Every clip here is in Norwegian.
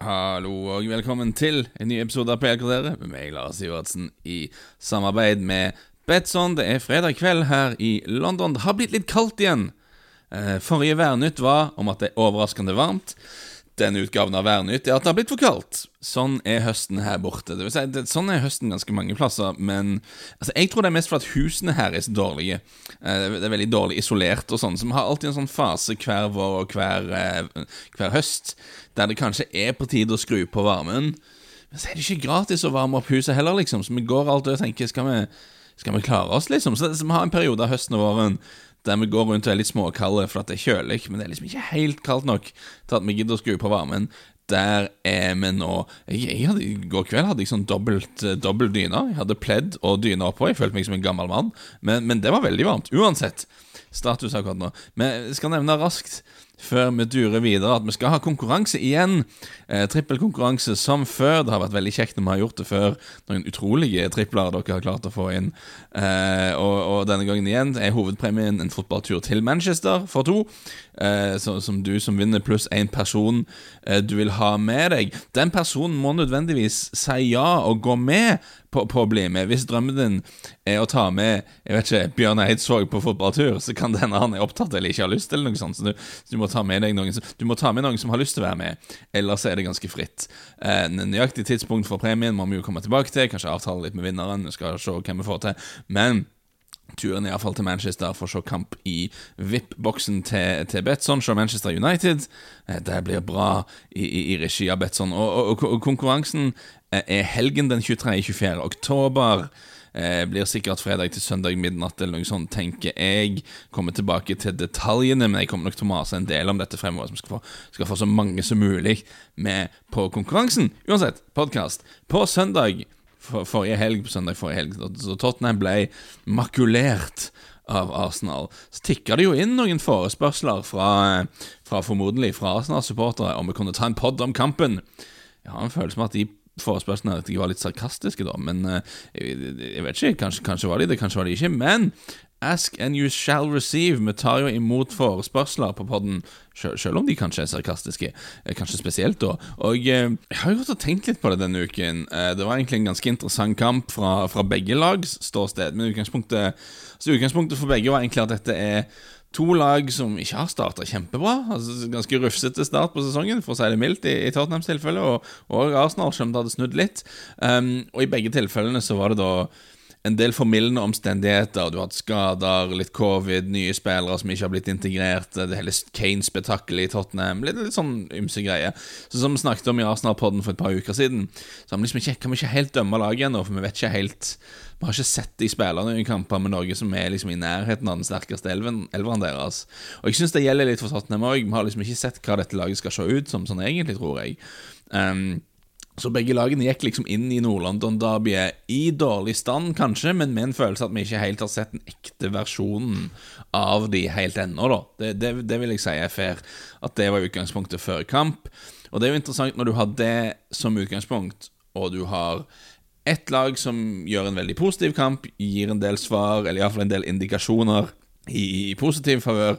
Hallo og velkommen til en ny episode av PL-kvarteret med meg, Lars Sivertsen, i samarbeid med Betson. Det er fredag kveld her i London. Det har blitt litt kaldt igjen. Eh, forrige Værnytt var om at det er overraskende varmt. Denne utgaven av Værnytt er at det har blitt for kaldt. Sånn er høsten her borte. Det vil si, det, sånn er høsten ganske mange plasser, men altså, jeg tror det er mest fordi husene her er så dårlige. Eh, det er veldig dårlig isolert og sånn, så vi har alltid en sånn fase hver vår og hver, eh, hver høst der det kanskje er på tide å skru på varmen. Men så er det ikke gratis å varme opp huset heller, liksom, så vi går alltid og tenker skal vi, skal vi klare oss, liksom? Så, så vi har en periode av høsten og våren der vi går rundt og er litt småkalde for at det er kjølig, men det er liksom ikke helt kaldt nok til at vi gidder å skru på varmen. Der er vi nå jeg, hadde, I går kveld hadde jeg sånn dobbelt, uh, dobbelt dyne. Jeg hadde pledd og dyne oppå. Jeg følte meg som en gammel mann, men, men det var veldig varmt. Uansett status akkurat nå. Vi skal nevne raskt før vi durer videre, at vi skal ha konkurranse igjen. Eh, Trippelkonkurranse som før. Det har vært veldig kjekt når vi har gjort det før. Noen utrolige tripler dere har klart å få inn. Eh, og, og, denne gangen igjen er hovedpremien en fotballtur til Manchester for to. Eh, så, som du som vinner, pluss én person eh, du vil ha med deg. Den personen må nødvendigvis si ja og gå med på, på, å bli med. Hvis drømmen din er å ta med jeg vet ikke, Bjørn Eidsvåg på fotballtur, så kan det hende han er opptatt eller ikke har lyst, eller noe sånt. Så du, du, må ta med deg noen som, du må ta med noen som har lyst til å være med. Ellers er det ganske fritt. Eh, nøyaktig tidspunkt for premien må vi jo komme tilbake til. Kanskje avtale litt med vinneren. Vi skal se hvem vi får til. Men turen iallfall til Manchester for å se kamp i VIP-boksen til, til Betson. Se Manchester United. Eh, det blir bra i, i, i regi av Betson. Og, og, og, konkurransen eh, er helgen den 23.-24. oktober. Eh, blir sikkert fredag til søndag midnatt eller noe sånt, tenker jeg. Kommer tilbake til detaljene, men jeg kommer nok til å mase en del om dette fremover, som skal få, skal få så mange som mulig med på konkurransen. Uansett, podkast på søndag for, forrige helg, på søndag forrige helg, så Tottenham ble makulert av Arsenal. Så tikka det jo inn noen forespørsler fra, fra formodentlig fra Arsenal-supportere om vi kunne ta en pod om kampen. Jeg har en følelse med at de forespørslene var litt sarkastiske, da, men jeg, jeg, vet ikke. Kanskje, kanskje, var de det, kanskje var de ikke. Men Ask and you shall receive. Vi tar jo imot forespørsler på podden, selv om de kanskje er sarkastiske. Eh, kanskje spesielt, da. Og eh, jeg har jo tenkt litt på det denne uken. Eh, det var egentlig en ganske interessant kamp fra, fra begge lags ståsted. Men utgangspunktet, så utgangspunktet for begge var egentlig at dette er to lag som ikke har starta kjempebra. Altså Ganske rufsete start på sesongen, for å si det mildt, i, i Tottenhams tilfelle, og, og Arsenal, selv om det hadde snudd litt. Um, og i begge tilfellene så var det da en del formildende omstendigheter. Du har hatt skader, litt covid, nye spillere som ikke har blitt integrert, det hele Kane-spetakkelet i Tottenham Litt, litt sånn ymse greier. Så Som vi snakket om i Arsenal-podden for et par uker siden, så vi liksom ikke, kan vi ikke helt dømme laget ennå, for vi vet ikke helt Vi har ikke sett de spillerne i kamper med Norge som er liksom i nærheten av den sterkeste elven, elveren deres. Og jeg syns det gjelder litt for Tottenham òg. Vi har liksom ikke sett hva dette laget skal se ut som, sånn egentlig, tror jeg. Um, så begge lagene gikk liksom inn i Nord-London-derbyet i dårlig stand, kanskje, men med en følelse at vi ikke helt har sett den ekte versjonen av de helt ennå, da. Det, det, det, vil jeg si er fair. At det var utgangspunktet før kamp. Og det er jo interessant når du har det som utgangspunkt, og du har ett lag som gjør en veldig positiv kamp, gir en del svar, eller iallfall en del indikasjoner i, i positiv favør,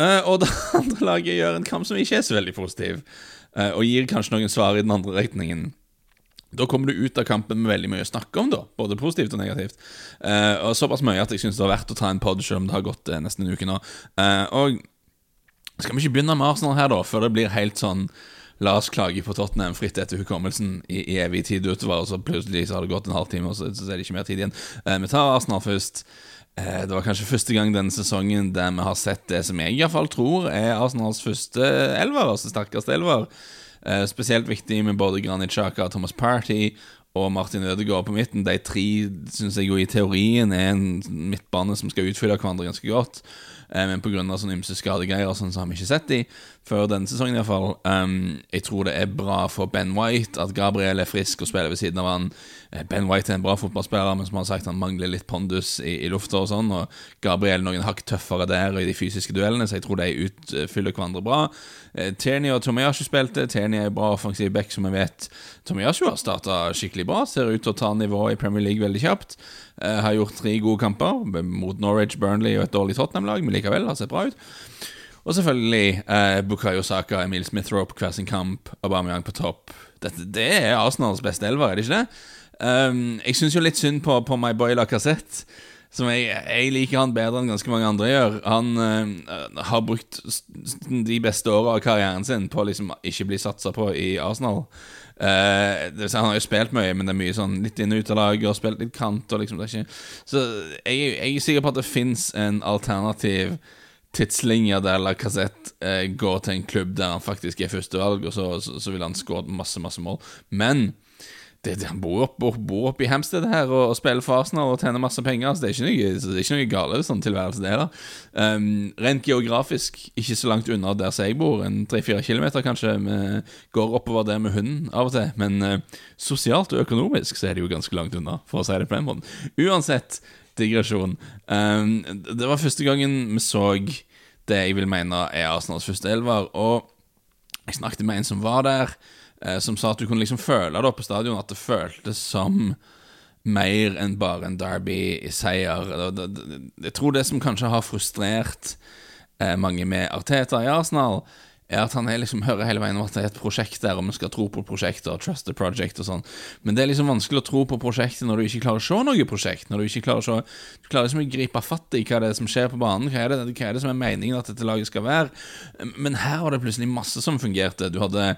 uh, og det andre laget gjør en kamp som ikke er så veldig positiv. Eh, og gir kanskje noen svar i den andre retningen. Da kommer du ut av kampen med veldig mye å snakke om, da både positivt og negativt. Eh, og Såpass mye at jeg syns det var verdt å ta en pod, selv om det har gått eh, nesten en uke nå. Eh, og Skal vi ikke begynne med Arsenal her, da, før det blir helt sånn La oss klage på Tottenham fritt etter hukommelsen i, i evig tid utover, og så plutselig så har det gått en halvtime, og så, så er det ikke mer tid igjen. vi tar Arsenal først. Det var kanskje første gang denne sesongen der vi har sett det som jeg iallfall tror er Arsenals første elver, altså sterkeste elver. Eh, spesielt viktig med både Granit Xhaka, Thomas Party og Martin Ødegaard på midten. De tre syns jeg jo i teorien er en midtbane som skal utfylle hverandre ganske godt. Eh, men pga. sånne ymse skadegreier sånn, så har vi ikke sett de før denne sesongen. I hvert fall. Um, jeg tror det er bra for Ben White at Gabriel er frisk og spiller ved siden av han. Eh, ben White er en bra fotballspiller, men som har sagt han mangler litt pondus i, i lufta. Og sånn Og Gabriel noen hakk tøffere der i de fysiske duellene, så jeg tror de utfyller hverandre bra. Uh, Tierney og Tomiyasu spilte. Tierney er bra offensiv back, som vi vet. Tomiyasu har starta skikkelig bra, ser ut til å ta nivået i Premier League veldig kjapt. Uh, har gjort tre gode kamper mot Norwich, Burnley og et dårlig Tottenham-lag, men likevel har sett bra ut. Og selvfølgelig eh, Bukayo Saka, Emil Smith-Rope, hver sin kamp, Aubameyang på topp. Dette, det er Arsenals beste elver, er det ikke det? Um, jeg syns jo litt synd på, på My Boy Lacassette. Som jeg, jeg, liker han bedre enn ganske mange andre gjør. Han uh, har brukt de beste åra av karrieren sin på å liksom ikke bli satsa på i Arsenal. Uh, det, han har jo spilt mye, men det er mye sånn litt inn og ut av laget og spilt litt kant. Og liksom, det er ikke, så jeg, jeg er sikker på at det fins en alternativ tidslinje der Lacassette eh, går til en klubb der han faktisk er førstevalg, og så, så, så vil han skåre masse, masse mål. Men det, det, han bor oppe opp i Hemsted her og, og, spiller for Arsenal og tjener masse penger. Så det er ikke noe, det er ikke noe gale sånn tilværelse, det da. Um, rent geografisk ikke så langt unna der jeg bor, en tre-fire kilometer kanskje. Vi går oppover der med hunden av og til. Men uh, sosialt og økonomisk så er det jo ganske langt unna, for å si det på den måten. Uansett, digresjon. Um, det var første gangen vi så det jeg vil mene er Arsenals første elver, og jeg snakket med en som var der, uh, som sa at du kunne liksom føle det på stadion, at det føltes som mer enn bare en Derby-seier. Jeg tror det som kanskje har frustrert uh, mange med Arteta i Arsenal, er at han liksom hører hele veien om at det er et prosjekt der, og vi skal tro på prosjektet og trust the project og sånn. Men det er liksom vanskelig å tro på prosjektet når du ikke klarer å se noe prosjekt. Når du ikke klarer å se Du klarer liksom ikke gripe fatt i hva det er som skjer på banen. Hva er, det, hva er det som er meningen at dette laget skal være? Men her var det plutselig masse som fungerte. Du hadde,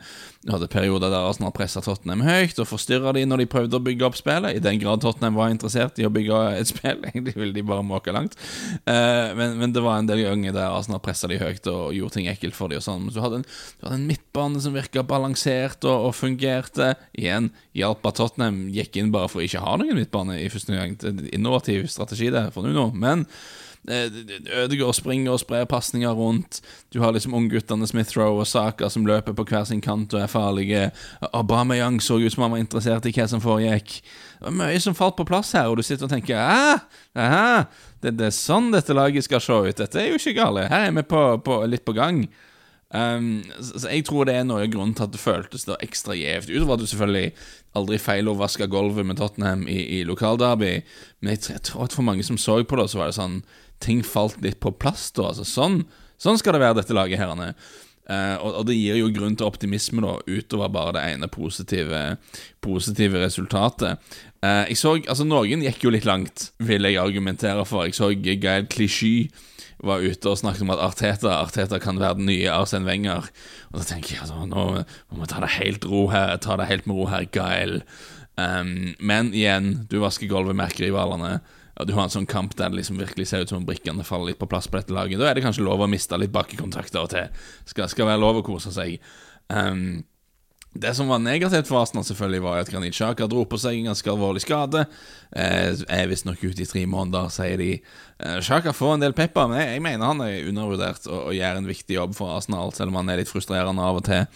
du hadde perioder der Arsenal pressa Tottenham høyt og forstyrra de når de prøvde å bygge opp spillet. I den grad Tottenham var interessert i å bygge et spill, egentlig ville de bare måke langt. Uh, men, men, det var en del ganger der Arsenal pressa de høyt og gjorde ting ekkelt for de og sånn. Så hadde en, du hadde en midtbane som virka balansert og, og, fungerte. Igjen hjalp at Tottenham gikk inn bare for å ikke ha noen midtbane i første gang. Innovativ strategi det for Nuno. Men eh, Ødegaard springer og sprer pasninger rundt. Du har liksom ungguttene Smith-Roe og Saka som løper på hver sin kant og er farlige. Aubameyang så ut som han var interessert i hva som foregikk. Det var mye som falt på plass her, og du sitter og tenker ah, aha, det, er sånn dette laget skal se ut. Dette er jo ikke galt. Her er vi på, på, litt på gang. Um, så jeg tror det er noe av grunnen til at det føltes da ekstra gjevt. Utover at du selvfølgelig aldri feil å vaske gulvet med Tottenham i, i lokalderby. Men jeg, tror at for mange som så på det, så var det sånn Ting falt litt på plass da. Altså, sånn, sånn skal det være, dette laget her. Uh, og, og, det gir jo grunn til optimisme, da, utover bare det ene positive, positive resultatet. Uh, jeg så, altså Noen gikk jo litt langt, vil jeg argumentere for. Jeg så Gail Clichy var ute og snakket om at Arteta Arteta kan være den nye Arsen Wenger. Og da tenker jeg altså, nå må vi ta det helt ro her Ta det helt med ro her, Gael. Um, men igjen, du vasker gulvet med erkerivalene. Du har en sånn kamp der det liksom virkelig ser ut som om brikkene faller litt på plass på dette laget. Da er det kanskje lov å miste litt bakkekontakt av og til. Skal, skal være lov å kose seg. Um, det som var negativt for Arsenal, selvfølgelig var at Granit Xhaka dro på seg en ganske alvorlig skade. Eh, er visstnok ute i tre måneder, sier de. Eh, Xhaka får en del pepper, men jeg, mener han er undervurdert og, og, gjør en viktig jobb for Arsenal, selv om han er litt frustrerende av og til.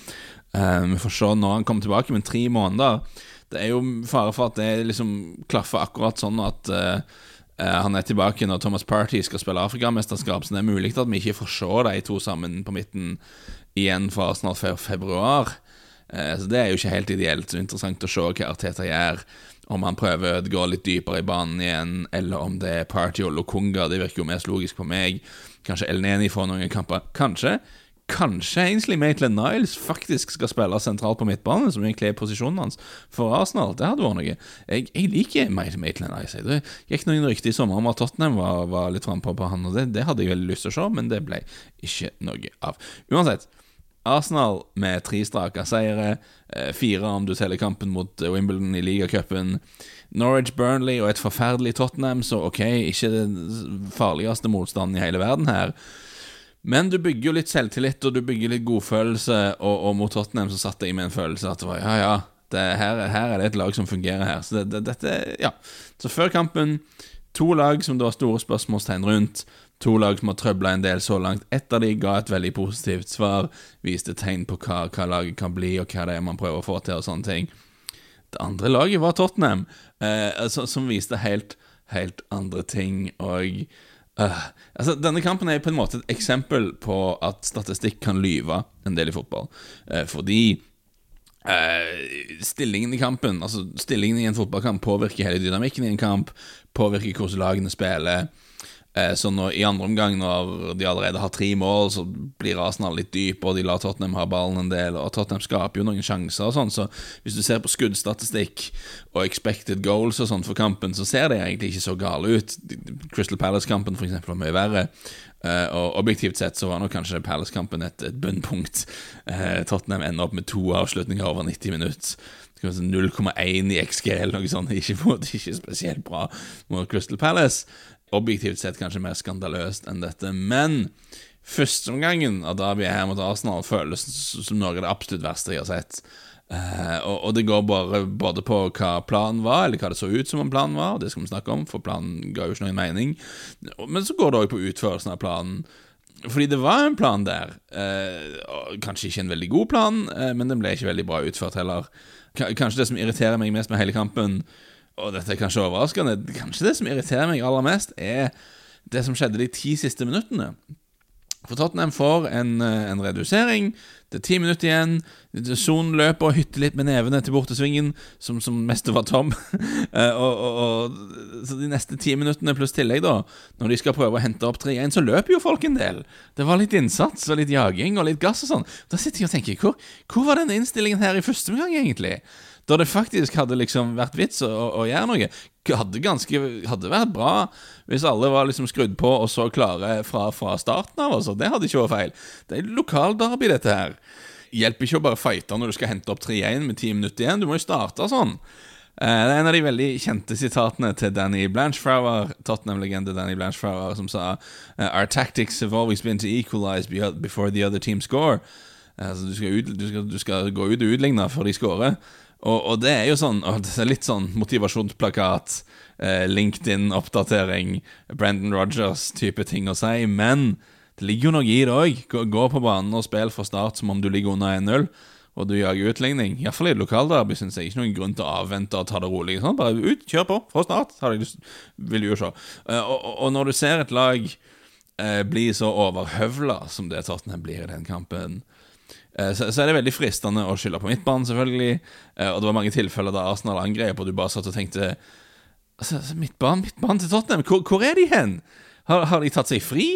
Eh, vi får se når han kommer tilbake, men tre måneder Det er jo fare for at det liksom klaffer akkurat sånn at eh, eh, han er tilbake når Thomas Party skal spille Afrikamesterskap, så det er mulig at vi ikke får se de to sammen på midten igjen for Arsenal før februar. Eh, så Det er jo ikke helt ideelt. Så interessant å se hva Arteta gjør. Om han prøver å gå litt dypere i banen igjen, eller om det er Party og Lokunga. Det virker jo mest logisk på meg. Kanskje El Neni får noen kamper. Kanskje. Kanskje Ainsley Maitland Niles faktisk skal spille sentralt på midtbanen, som egentlig er posisjonen hans for Arsenal. Det hadde vært noe. Jeg, jeg liker Maitland Niles. Det gikk noen rykter i sommer om at Tottenham var, var litt frampå på han, og det, det hadde jeg veldig lyst til å se, men det ble ikke noe av. Uansett. Arsenal med tre strake seire, eh, fire om du teller kampen mot eh, Wimbledon i ligacupen. Norwich Burnley og et forferdelig Tottenham, så ok, ikke den farligste motstanden i hele verden her. Men du bygger jo litt selvtillit, og du bygger litt godfølelse, og, og mot Tottenham så satt jeg med en følelse at det var ja, ja, det, her, her, er det et lag som fungerer her. Så det, det, dette, ja. Så før kampen, to lag som det var store spørsmålstegn rundt. To lag som har trøbla en del så langt. Ett av de ga et veldig positivt svar, viste tegn på hva, hva, laget kan bli, og hva det er man prøver å få til, og sånne ting. Det andre laget var Tottenham, eh, altså, som viste helt, helt andre ting, og uh, altså, Denne kampen er på en måte et eksempel på at statistikk kan lyve en del i fotball, eh, fordi Uh, stillingen i kampen Altså Stillingen i en fotballkamp påvirker hele dynamikken i en kamp. Påvirker hvordan lagene spiller. Eh, så når, i andre omgang, når de allerede har tre mål, så blir Arsenal litt dyp, og de lar Tottenham ha ballen en del, og Tottenham skaper jo noen sjanser og sånn, så hvis du ser på skuddstatistikk og expected goals og sånn for kampen, så ser det egentlig ikke så gale ut. Crystal Palace-kampen for eksempel var mye verre. Uh, og Objektivt sett så var nok kanskje Palace-kampen et, et bunnpunkt. Uh, Tottenham ender opp med to avslutninger over 90 minutter. 0,1 i XG eller noe sånt. Ikke, ikke spesielt bra mot Crystal Palace objektivt sett kanskje mer skandaløst enn dette. Men førsteomgangen av Derbyet her mot Arsenal føles som noe av det absolutt verste jeg har sett. Uh, og, og, det går bare både på hva planen var, eller hva det så ut som om planen var, og det skal vi snakke om, for planen ga jo ikke noen mening. Men så går det òg på utførelsen av planen. Fordi det var en plan der. Uh, kanskje ikke en veldig god plan, uh, men den ble ikke veldig bra utført heller. K kanskje det som irriterer meg mest med hele kampen, og dette er kanskje overraskende, kanskje det som irriterer meg aller mest, er det som skjedde de ti siste minuttene. For Tottenham får en, eh, en redusering. Det er ti minutter igjen. Son løper og hytter litt med nevene til bortesvingen, som, som mest var tom. Eh, og, og, og, så de neste ti minuttene pluss tillegg, da, når de skal prøve å hente opp 3-1, så løper jo folk en del. Det var litt innsats og litt jaging og litt gass og sånn. Da sitter jeg og tenker, hvor, hvor var denne innstillingen her i første omgang, egentlig? Da det faktisk hadde liksom vært vits å, å gjøre noe. Hadde, ganske, hadde vært bra hvis alle var liksom skrudd på og så klare fra, fra starten av. Altså. Det hadde ikke vært feil. Det er lokalderby, dette her. Hjelper ikke å bare fighte når du skal hente opp 3-1 med 10 minutter igjen. Du må jo starte sånn. Eh, det er en av de veldig kjente sitatene til Danny Blanchflower, Tottenham-legende Danny Blanchflower, som sa Our tactics have always been to equalize before the other team score. Altså, du, skal ut, du, skal, du skal gå ut og utligne før de scorer. Og, og, det er jo sånn det er litt sånn motivasjonsplakat, eh, LinkedIn-oppdatering, Brendan Rogers-type ting å si. Men det ligger jo noe i det òg. Gå, gå, på banen og spill fra start som om du ligger under 1-0, og du jager utligning. Iallfall i lokalderby syns jeg ikke noen grunn til å avvente og ta det rolig. Sånn, bare ut, kjør på, fra start, har du vil jo se. Eh, og, og, og, når du ser et lag eh, bli så overhøvla som det Tottenham blir i den kampen så, så, er det veldig fristende å skylde på midtbanen, selvfølgelig. Eh, og det var mange tilfeller da Arsenal angrep, og du bare satt og tenkte altså, Midtbanen midtbanen til Tottenham, hvor, hvor er de hen? Har, har, de tatt seg fri?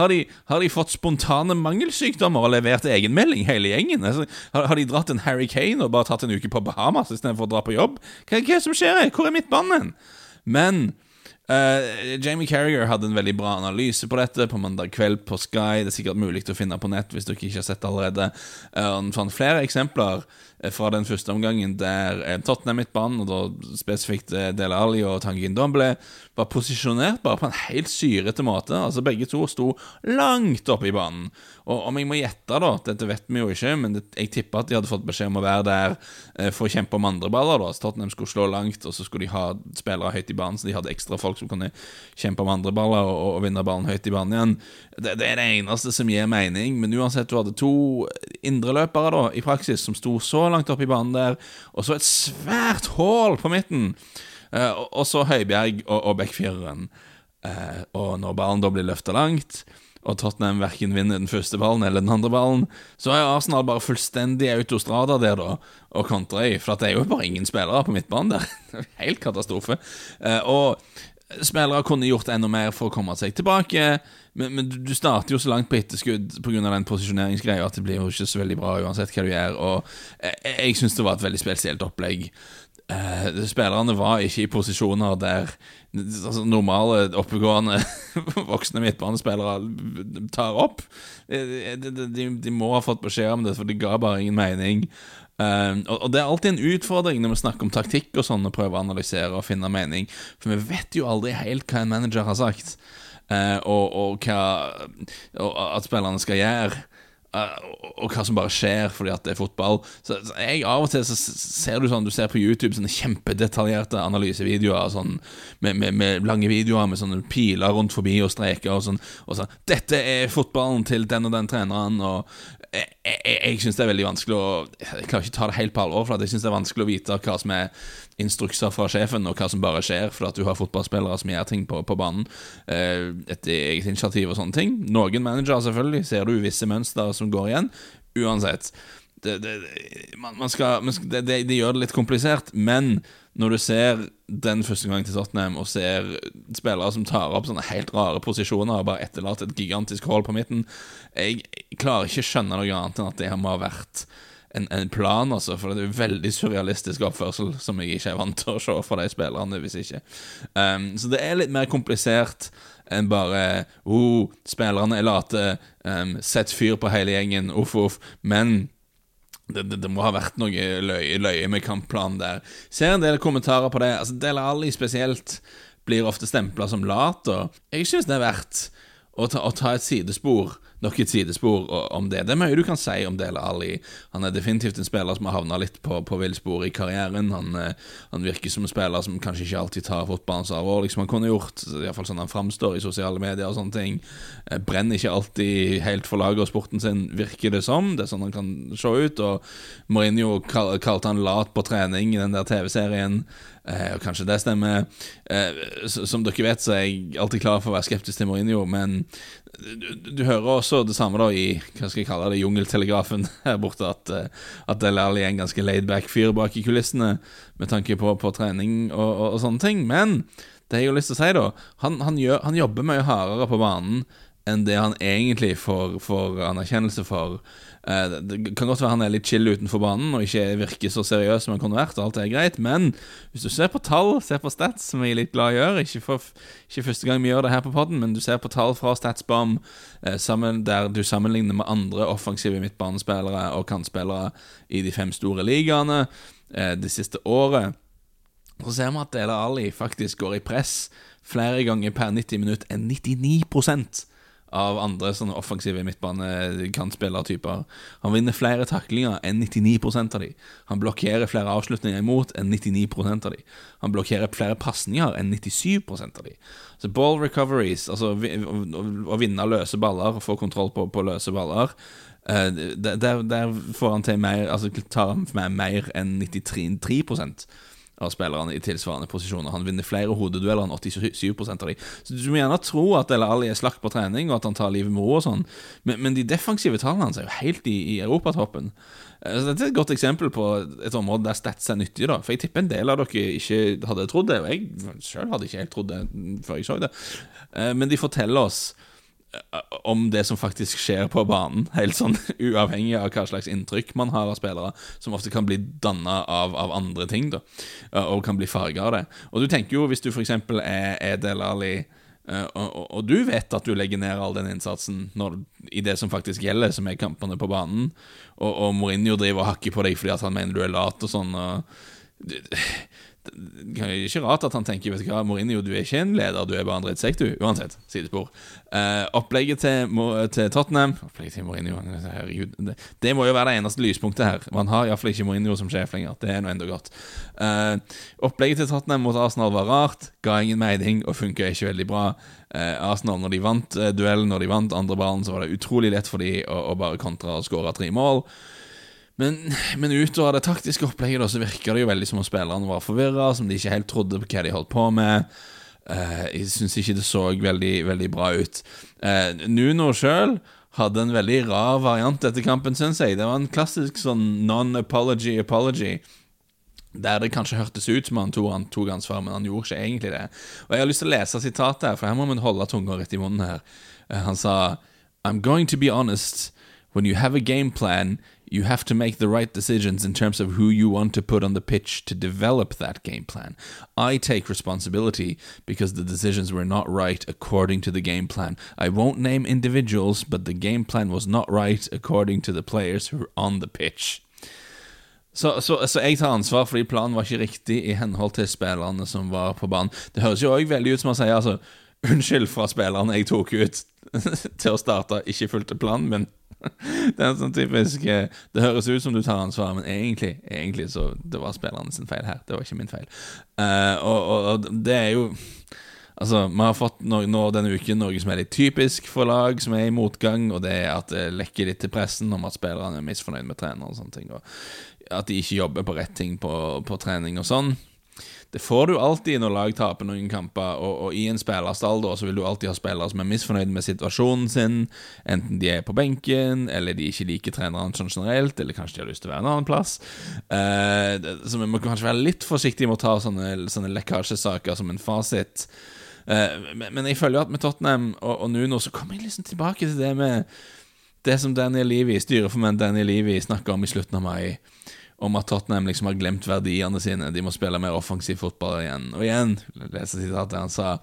Har de, har de, fått spontane mangelsykdommer og levert egenmelding, hele gjengen? Altså, har, har, de dratt en Harry Kane og bare tatt en uke på Bahamas istedenfor å dra på jobb? Hva, hva er det som skjer? Hvor er midtbanen? Men Uh, Jamie Carrier hadde en veldig bra analyse på dette på mandag kveld på Sky. Det er sikkert mulig å finne på nett hvis dere ikke har sett det allerede. Uh, han fant flere eksempler fra den første omgangen der Tottenham midtbanen, og da spesifikt Dele Alli og Tangin Domble, var posisjonert bare på en helt syrete måte. Altså Begge to sto langt oppe i banen. Og om jeg må gjette, da, dette vet vi jo ikke, men jeg tipper at de hadde fått beskjed om å være der eh, for å kjempe om andre baller. da, så Tottenham skulle slå langt, og så skulle de ha spillere høyt i banen, så de hadde ekstra folk som kunne kjempe om andre baller og, og vinne ballen høyt i banen igjen. Det, det, er det eneste som gir mening, men uansett, du hadde to indreløpere da, i praksis som sto så langt oppe i banen der, og så et svært hull på midten. Eh, og så Høibjerg og, og backfireren. Eh, og når ballen da blir løfta langt og Tottenham verken vinner den første ballen eller den andre ballen, så er Arsenal bare fullstendig autostrada der, da, og kontrer i. For det er jo bare ingen spillere på midtbanen der. Helt katastrofe. Eh, og spillere kunne gjort enda mer for å komme seg tilbake, men, men du starter jo så langt på etterskudd pga. den posisjoneringsgreia at det blir jo ikke så veldig bra uansett hva du gjør. Og jeg, jeg syns det var et veldig spesielt opplegg. Uh, spillerne var ikke i posisjoner der altså, normale, oppegående voksne midtbanespillere tar opp. De, de, de, må ha fått beskjed om det, for det ga bare ingen mening. Uh, og, og, det er alltid en utfordring når vi snakker om taktikk og sånn, og prøver å analysere og finne mening. For vi vet jo aldri helt hva en manager har sagt, uh, og, og, hva og at spillerne skal gjøre. Uh, og hva som bare skjer fordi at det er fotball. Så, så jeg Av og til så ser du sånn Du ser på YouTube sånne kjempedetaljerte analysevideoer sånn, med, med, med, lange videoer med sånne piler rundt forbi og streker og sånn. Og sånn 'Dette er fotballen til den og den treneren', og jeg, jeg, jeg syns det er veldig vanskelig å Jeg klarer ikke ta det helt på alvor, for jeg syns det er vanskelig å vite hva som er instrukser fra sjefen, og hva som bare skjer fordi at du har fotballspillere som gjør ting på, på banen eh, etter eget initiativ og sånne ting. Noen managere, selvfølgelig, ser du visse mønstre som går igjen. Uansett. Det, det, man, man skal, man skal, det, det, gjør det litt komplisert, men når du ser den første gangen til Tottenham og ser spillere som tar opp sånne helt rare posisjoner og bare etterlater et gigantisk hull på midten Jeg klarer ikke å skjønne noe annet enn at det må ha vært en, en, plan, altså, for det er veldig surrealistisk oppførsel som jeg ikke er vant til å se fra de spillerne, hvis ikke. Um, så det er litt mer komplisert enn bare oh, spillerne er late, um, sett fyr på hele gjengen, uff, uff. Men det, det, det, må ha vært noe løye, løye med kampplanen der. Ser en del kommentarer på det. Altså Del Ali spesielt blir ofte stempla som lat, og jeg syns det er verdt å ta, å ta et sidespor nok et sidespor om det. Det er mye du kan si om Dele Ali. Han er definitivt en spiller som har havna litt på, på villspor i karrieren. Han, eh, han, virker som en spiller som kanskje ikke alltid tar fotballen så alvorlig liksom han kunne gjort. Iallfall sånn han framstår i sosiale medier og sånne ting. Eh, brenner ikke alltid helt for laget og sporten sin, virker det som. Det er sånn han kan se ut. Og Mourinho kalte han lat på trening i den der TV-serien. Eh, og kanskje det stemmer. Eh, som dere vet, så er jeg alltid klar for å være skeptisk til Mourinho, men du, du hører også det samme da i hva skal jeg kalle det, jungeltelegrafen her borte, at, eh, at Del Alli er en ganske laidback fyr bak i kulissene med tanke på, på trening og, og, og, sånne ting. Men det jeg har lyst til å si, da Han, han, gjør, han jobber mye hardere på banen enn det han egentlig får, får anerkjennelse for. Eh, det kan godt være han er litt chill utenfor banen og ikke virker så seriøs som han kunne vært. Og alt er greit Men hvis du ser på tall, ser på stats, som jeg er litt glad i å gjøre ikke, for, ikke første gang vi gjør det her på poden, men du ser på tall fra Statsbom eh, der du sammenligner med andre offensive midtbanespillere og kantspillere i de fem store ligaene eh, det siste året, så ser vi at Dela Ali faktisk går i press flere ganger per 90 minutt enn 99 av andre sånne offensive midtbanekantspillertyper. Han vinner flere taklinger enn 99% av de. Han blokkerer flere avslutninger imot enn 99% av de. Han blokkerer flere pasninger enn 97% av de. Så ball recoveries, altså å vinne løse baller få kontroll på, på løse baller eh, der, der, får han til mer Altså tar han med mer enn 93 av spillerne i tilsvarende posisjoner. Han vinner flere hodedueller enn 87 av de. Så Du må gjerne tro at El Ali er slakk på trening, og at han tar livet med ro og sånn, men, men, de defensive tallene hans er jo helt i, i europatoppen. Eh, så Dette er et godt eksempel på et område der stats er nyttig. da For jeg tipper en del av dere ikke hadde trodd det, og jeg sjøl hadde ikke helt trodd det før jeg så det. Eh, men de forteller oss om det som faktisk skjer på banen, helt sånn uavhengig av hva slags inntrykk man har av spillere, som ofte kan bli danna av, av, andre ting, da, og kan bli farga av det. Og du tenker jo, hvis du f.eks. er, er Del Ali, og, og, og, du vet at du legger ned all den innsatsen når, i det som faktisk gjelder, som er kampene på banen, og, og Mourinho driver og hakker på deg fordi at han mener du er lat og sånn og det er ikke rart at han tenker Vet du hva, Mourinho, du er ikke en leder, du er bare en drittsekk, du. Uansett. Sidespor. Uh, opplegget til, til, Tottenham Opplegget til Mourinho Herregud. Det, det, må jo være det eneste lyspunktet her. Man har iallfall ikke Mourinho som sjef lenger. Det er nå enda godt. Uh, opplegget til Tottenham mot Arsenal var rart. Ga ingen mening og funka ikke veldig bra. Uh, Arsenal, når de vant duellen, når de vant andre ballen, så var det utrolig lett for dem å, å bare kontre og skåre tre mål. Men, men utover det taktiske opplegget da, så virker det jo veldig som om spillerne var forvirra, som de ikke helt trodde på hva de holdt på med. Uh, jeg syns ikke det så veldig, veldig bra ut. Uh, Nuno sjøl hadde en veldig rar variant etter kampen, syns jeg. Det var en klassisk sånn non-apology apology. Der det kanskje hørtes ut som han tok, han tok ansvar, men han gjorde ikke egentlig det. Og Jeg har lyst til å lese sitatet for her må vi holde tunga rett i munnen her. Uh, han sa I'm going to be honest. When you have a game plan, you have to make the right decisions in terms of who you want to put on the pitch to develop that game plan. I take responsibility because the decisions were not right according to the game plan. I won't name individuals, but the game plan was not right according to the players who were on the pitch. Så, så, så, jeg tar ansvar fordi planen var ikke riktig i henhold til spillerne som var på banen. Det høres jo òg veldig ut som han sier altså, unnskyld fra spillerne jeg tok ut til å starte, ikke fulgte planen min. det er sånn typisk eh, Det høres ut som du tar ansvar, men egentlig, egentlig så det var spillerne sin feil her. Det var ikke min feil. Uh, og, og, og, det er jo Altså, Vi har fått no nå, denne uken noe som er litt typisk for lag som er i motgang, og det er at det lekker litt til pressen om at spillerne er misfornøyd med trener og sånne ting. Og at de ikke jobber på rett ting på, på trening og sånn. Det får du alltid når lag taper noen kamper, og, og i en spillerstall så vil du alltid ha spillere som er misfornøyd med situasjonen sin, enten de er på benken, eller de ikke liker treneren sånn generelt, eller kanskje de har lyst til å være en annen plass. Uh, så vi må kanskje være litt forsiktige med å ta sånne, sånne lekkasjesaker som en fasit. Eh, men, men, jeg føler jo at med Tottenham og, og Nuno så kommer jeg liksom tilbake til det med det som Daniel Levy, styreformann Daniel Levy snakker om i slutten av mai, om at Tottenham liksom har glemt verdiene sine. De må spille mer offensiv fotball igjen. Og igjen, leser sitatet han sa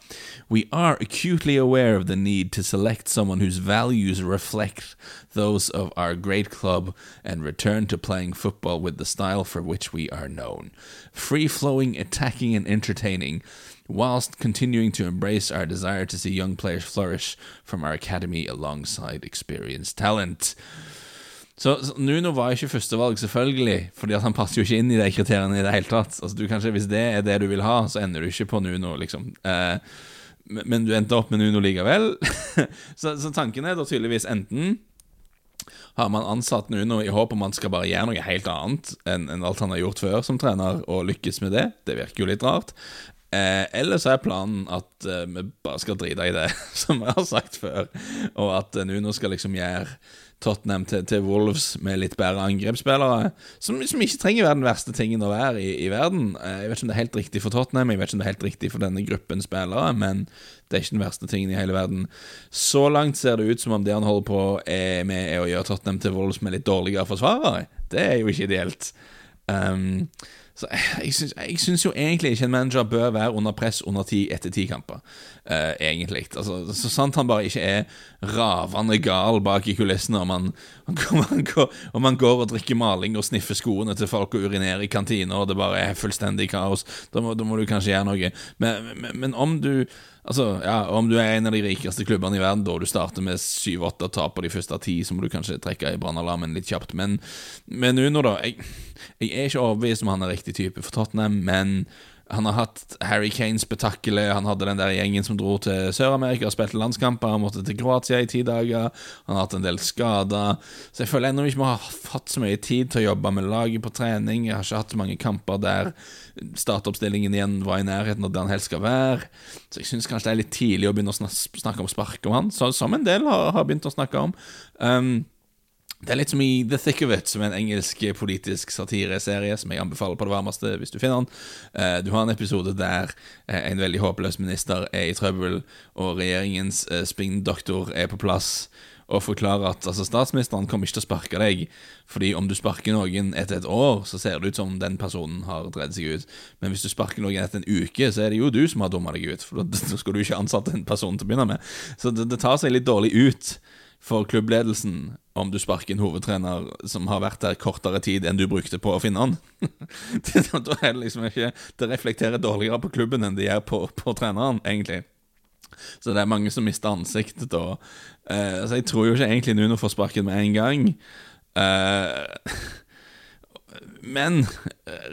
We are acutely aware of the need to select someone whose values reflect those of our great club and return to playing football with the style for which we are known. Free flowing, attacking, and entertaining whilst continuing to embrace our desire to see young players flourish from our academy alongside experienced talent. Så, så Nuno var ikke førstevalg, selvfølgelig, fordi at han passer jo ikke inn i de kriteriene i det hele tatt. Altså, du kanskje, Hvis det er det du vil ha, så ender du ikke på Nuno, liksom. Eh, men du endte opp med Nuno likevel. så, så tanken er da tydeligvis enten har man ansatt Nuno i håp om han skal bare gjøre noe helt annet enn, enn alt han har gjort før som trener, og lykkes med det. Det virker jo litt rart. Eh, eller så er planen at eh, vi bare skal drite i det, som jeg har sagt før, og at Nuno skal liksom gjøre Tottenham til, til Wolves med litt bedre angrepsspillere, som, som, ikke trenger være den verste tingen å være i, i, verden. Eh, jeg vet ikke om det er helt riktig for Tottenham, jeg vet ikke om det er helt riktig for denne gruppen spillere, men det er ikke den verste tingen i hele verden. Så langt ser det ut som om det han holder på er med er å gjøre Tottenham til Wolves med litt dårligere forsvarere. Det er jo ikke ideelt. Um, så syns, jeg syns, jo egentlig ikke en manager bør være under press under ti etter ti kamper. Uh, egentlig. Altså, så sant han bare ikke er ravende gal bak i kulissene, om han, han, går, om han går og drikker maling og sniffer skoene til folk og urinerer i kantina, og det bare er fullstendig kaos, da må, da må du kanskje gjøre noe. Men, men, men om du Altså, ja, Om du er en av de rikeste klubbene i verden, da du starter med syv-åtte tap på de første ti, så må du kanskje trekke i brannalarmen litt kjapt. Men, men Uno, da jeg, jeg, er ikke overbevist om han er riktig type for Tottenham, men han har hatt Harry Kane spetakkelet. Han hadde den der gjengen som dro til Sør-Amerika og spilte landskamper. Han måtte til Kroatia i ti dager. Han har hatt en del skader. Så jeg føler ennå ikke vi har hatt så mye tid til å jobbe med laget på trening. Jeg har ikke hatt så mange kamper der startoppstillingen igjen var i nærheten av det han helst skal være. Så jeg syns kanskje det er litt tidlig å begynne å snakke om spark om han, som en del har begynt å snakke om. Um, det er litt som i The Thick of It, som er en engelsk politisk satireserie som jeg anbefaler på det varmeste hvis du finner den. Eh, du har en episode der eh, en veldig håpløs minister er i trøbbel, og regjeringens eh, spinndoktor er på plass og forklarer at altså, statsministeren kommer ikke til å sparke deg, fordi om du sparker noen etter et år, så ser det ut som den personen har dreid seg ut. Men hvis du sparker noen etter en uke, så er det jo du som har dumma deg ut, for da skulle du ikke ansatt en person til å begynne med. Så det, det tar seg litt dårlig ut for klubbledelsen om du sparker en hovedtrener som har vært der kortere tid enn du brukte på å finne han. da er det liksom ikke Det reflekterer dårligere på klubben enn det gjør på, på treneren, egentlig. Så det er mange som mister ansiktet da. Eh, så jeg tror jo ikke egentlig Nuno får sparken med en gang. Eh, men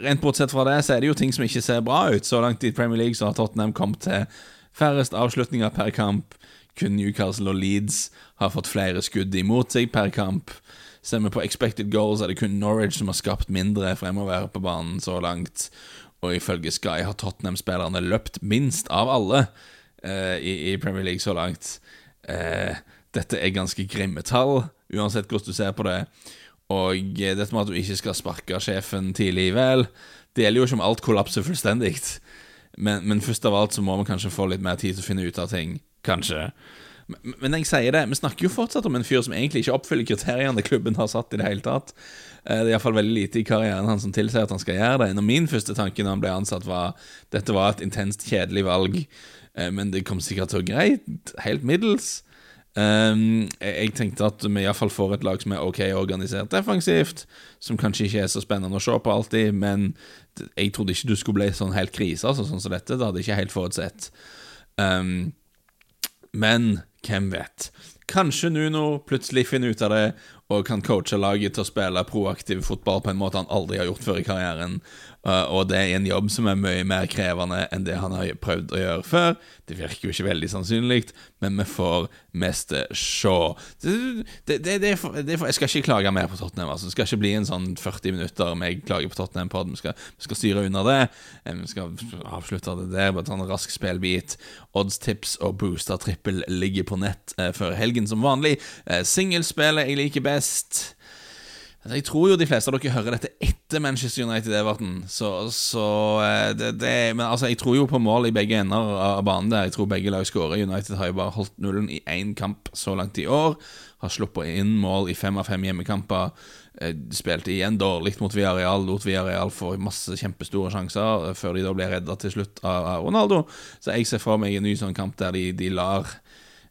rent bortsett fra det, så er det jo ting som ikke ser bra ut. Så langt i Premier League så har Tottenham kommet til færrest avslutninger per kamp. Kun Newcastle og Leeds har fått flere skudd imot seg per kamp. Ser vi på expected goals, er det kun Norwich som har skapt mindre fremover på banen så langt. Og ifølge Sky har Tottenham-spillerne løpt minst av alle eh, i, i, Premier League så langt. Eh, dette er ganske grimme tall, uansett hvordan du ser på det. Og eh, dette med at du ikke skal sparke sjefen tidlig, vel, det gjelder jo ikke om alt kollapser fullstendig. Men, men først av alt så må vi kanskje få litt mer tid til å finne ut av ting kanskje. Men jeg sier det, vi snakker jo fortsatt om en fyr som egentlig ikke oppfyller kriteriene klubben har satt i det hele tatt. Eh, det er iallfall veldig lite i karrieren hans som tilsier at han skal gjøre det. Når min første tanke når han ble ansatt, var dette var et intenst kjedelig valg, eh, men det kom sikkert til å greit. Helt middels. Um, jeg tenkte at vi iallfall får et lag som er ok organisert defensivt, som kanskje ikke er så spennende å se på alltid, men jeg trodde ikke du skulle bli sånn helt krise, altså, sånn som dette. Det hadde jeg ikke helt forutsett. Um, men hvem vet? Kanskje Nuno plutselig finner ut av det og kan coache laget til å spille proaktiv fotball på en måte han aldri har gjort før i karrieren. Uh, og det er en jobb som er mye mer krevende enn det han har prøvd å gjøre før. Det virker jo ikke veldig sannsynlig, men vi får mest se. Det, det, det, for, for, jeg skal ikke klage mer på Tottenham. Altså. Det skal ikke bli en sånn 40 minutter med klager på Tottenham. På vi, skal, vi skal styre unna det. Eh, vi skal avslutte det der. Ta en rask spillbit. Oddstips og booster trippel ligger på nett eh, før helgen som vanlig. Eh, Singelspillet jeg liker best. Altså, jeg tror jo de fleste av dere hører dette etter Manchester United-Everton. Så, så eh, det, det, Men altså, jeg tror jo på mål i begge ender av banen der. Jeg tror begge lag skårer. United har jo bare holdt nullen i én kamp så langt i år. Har sluppet inn mål i fem av fem hjemmekamper. Eh, spilte igjen dårlig mot Villarreal. Lot Villarreal få masse kjempestore sjanser før de da ble redda til slutt av Ronaldo. Så jeg ser for meg en ny sånn kamp der de, de lar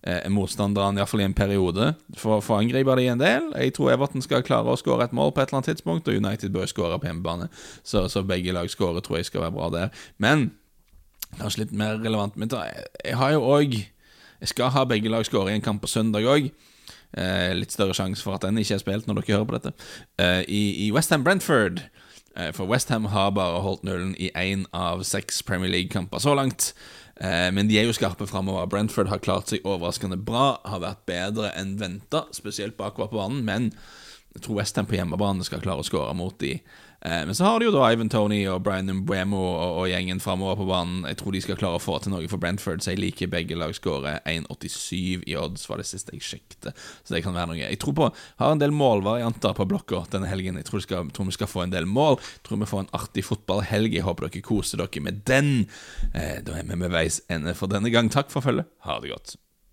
eh, motstanderne, iallfall i en periode, for, for å angripe de en del. Jeg tror Everton skal klare å skåre et mål på et eller annet tidspunkt, og United bør skåre på hjemmebane. Så, så, begge lag skårer, tror jeg skal være bra der. Men kanskje litt mer relevant Men jeg har jo òg Jeg skal ha begge lag skåre i en kamp på søndag òg. Eh, litt større sjanse for at den ikke er spilt når dere hører på dette. Eh, I i Westham Brentford. Eh, for Westham har bare holdt nullen i én av seks Premier League-kamper så langt. Eh, men de er jo skarpe framover. Brentford har klart seg overraskende bra, har vært bedre enn venta, spesielt bakover på banen, men jeg tror Westham på hjemmebane skal klare å skåre mot de. Eh, men så har de jo da Ivan Tony og Brian Mbuemo og, og, gjengen framover på banen. Jeg tror de skal klare å få til noe for Brentford, så jeg liker begge lag skåre 1,87 i odds, var det siste jeg sjekket. Så det kan være noe. Jeg tror på har en del målvarianter på blokka denne helgen. Jeg tror, skal, tror, vi skal få en del mål. Jeg tror vi får en artig fotballhelg. Jeg håper dere koser dere med den. Eh, da er vi med veis ende for denne gang. Takk for følget. Ha det godt.